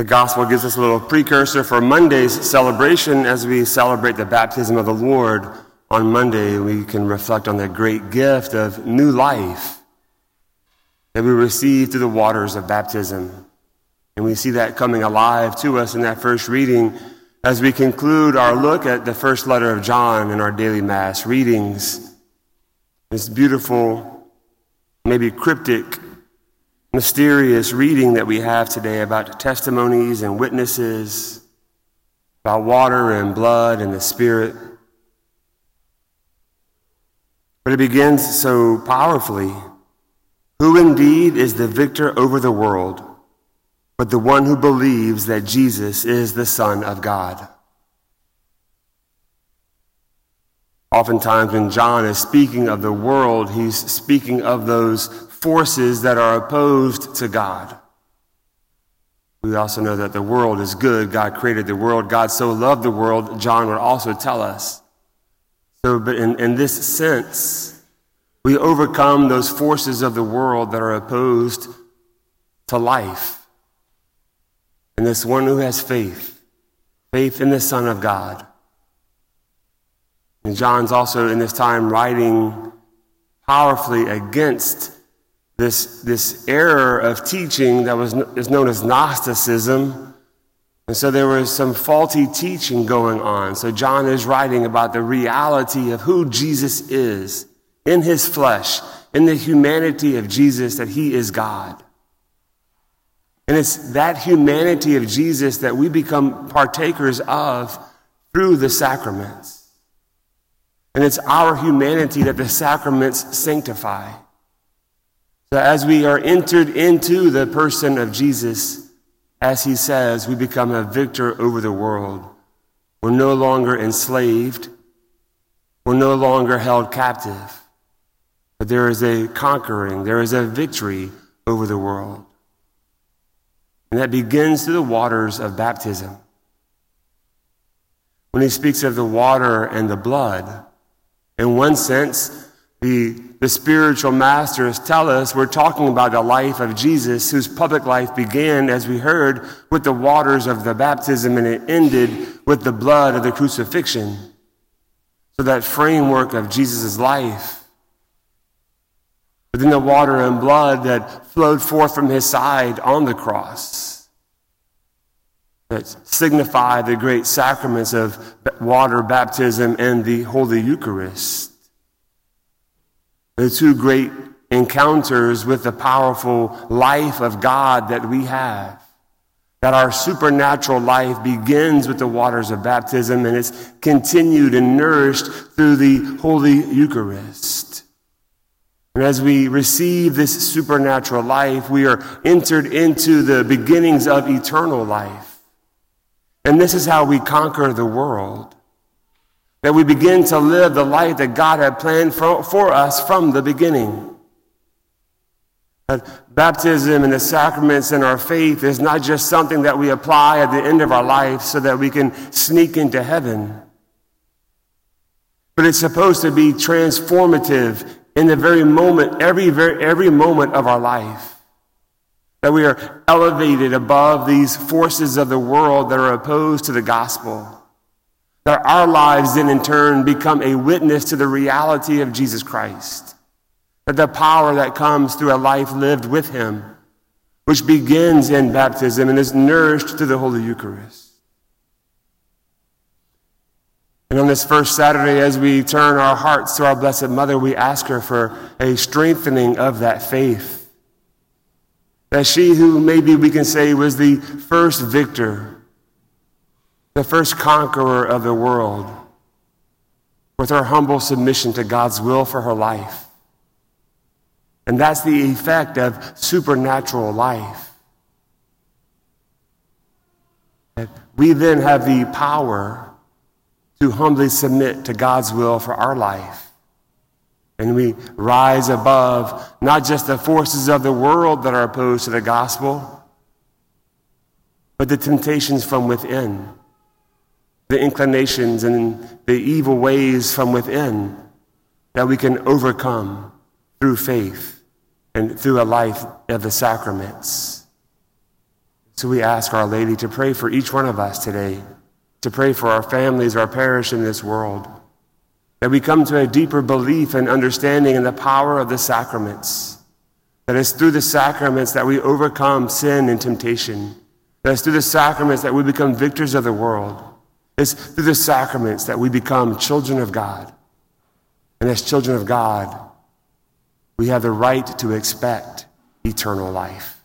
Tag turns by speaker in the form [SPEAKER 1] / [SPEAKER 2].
[SPEAKER 1] The gospel gives us a little precursor for Monday's celebration as we celebrate the baptism of the Lord. On Monday, we can reflect on the great gift of new life that we receive through the waters of baptism. And we see that coming alive to us in that first reading as we conclude our look at the first letter of John in our daily Mass readings. This beautiful, maybe cryptic, mysterious reading that we have today about testimonies and witnesses, about water and blood and the Spirit. But it begins so powerfully. Who indeed is the victor over the world? but the one who believes that Jesus is the Son of God. Oftentimes, when John is speaking of the world, he's speaking of those forces that are opposed to God. We also know that the world is good. God created the world. God so loved the world, John would also tell us. So, but in, in this sense, we overcome those forces of the world that are opposed to life. And this one who has faith, faith in the Son of God. And John's also in this time writing powerfully against this, this error of teaching that was is known as Gnosticism. And so there was some faulty teaching going on. So John is writing about the reality of who Jesus is in his flesh, in the humanity of Jesus, that he is God. And it's that humanity of Jesus that we become partakers of through the sacraments. And it's our humanity that the sacraments sanctify. So as we are entered into the person of Jesus, as he says, we become a victor over the world. We're no longer enslaved. We're no longer held captive. But there is a conquering, there is a victory over the world. And that begins through the waters of baptism. When he speaks of the water and the blood, in one sense, the, the spiritual masters tell us we're talking about the life of Jesus, whose public life began, as we heard, with the waters of the baptism and it ended with the blood of the crucifixion. So that framework of Jesus' life but then the water and blood that flowed forth from his side on the cross that signify the great sacraments of water baptism and the Holy Eucharist. The two great encounters with the powerful life of God that we have. That our supernatural life begins with the waters of baptism and it's continued and nourished through the Holy Eucharist. And as we receive this supernatural life, we are entered into the beginnings of eternal life. And this is how we conquer the world. That we begin to live the life that God had planned for, for us from the beginning. That baptism and the sacraments and our faith is not just something that we apply at the end of our life so that we can sneak into heaven. But it's supposed to be transformative in the very moment, every, very, every moment of our life. That we are elevated above these forces of the world that are opposed to the gospel. That our lives then in turn become a witness to the reality of Jesus Christ. That the power that comes through a life lived with Him, which begins in baptism and is nourished through the Holy Eucharist. And on this first Saturday, as we turn our hearts to our Blessed Mother, we ask her for a strengthening of that faith. That she, who maybe we can say was the first victor, the first conqueror of the world, with her humble submission to God's will for her life. And that's the effect of supernatural life. We then have the power to humbly submit to God's will for our life. And we rise above not just the forces of the world that are opposed to the gospel, but the temptations from within, the inclinations and the evil ways from within that we can overcome through faith and through a life of the sacraments. So we ask Our Lady to pray for each one of us today, to pray for our families, our parish in this world, that we come to a deeper belief and understanding in the power of the sacraments. That it's through the sacraments that we overcome sin and temptation. That it's through the sacraments that we become victors of the world. It's through the sacraments that we become children of God. And as children of God, we have the right to expect eternal life.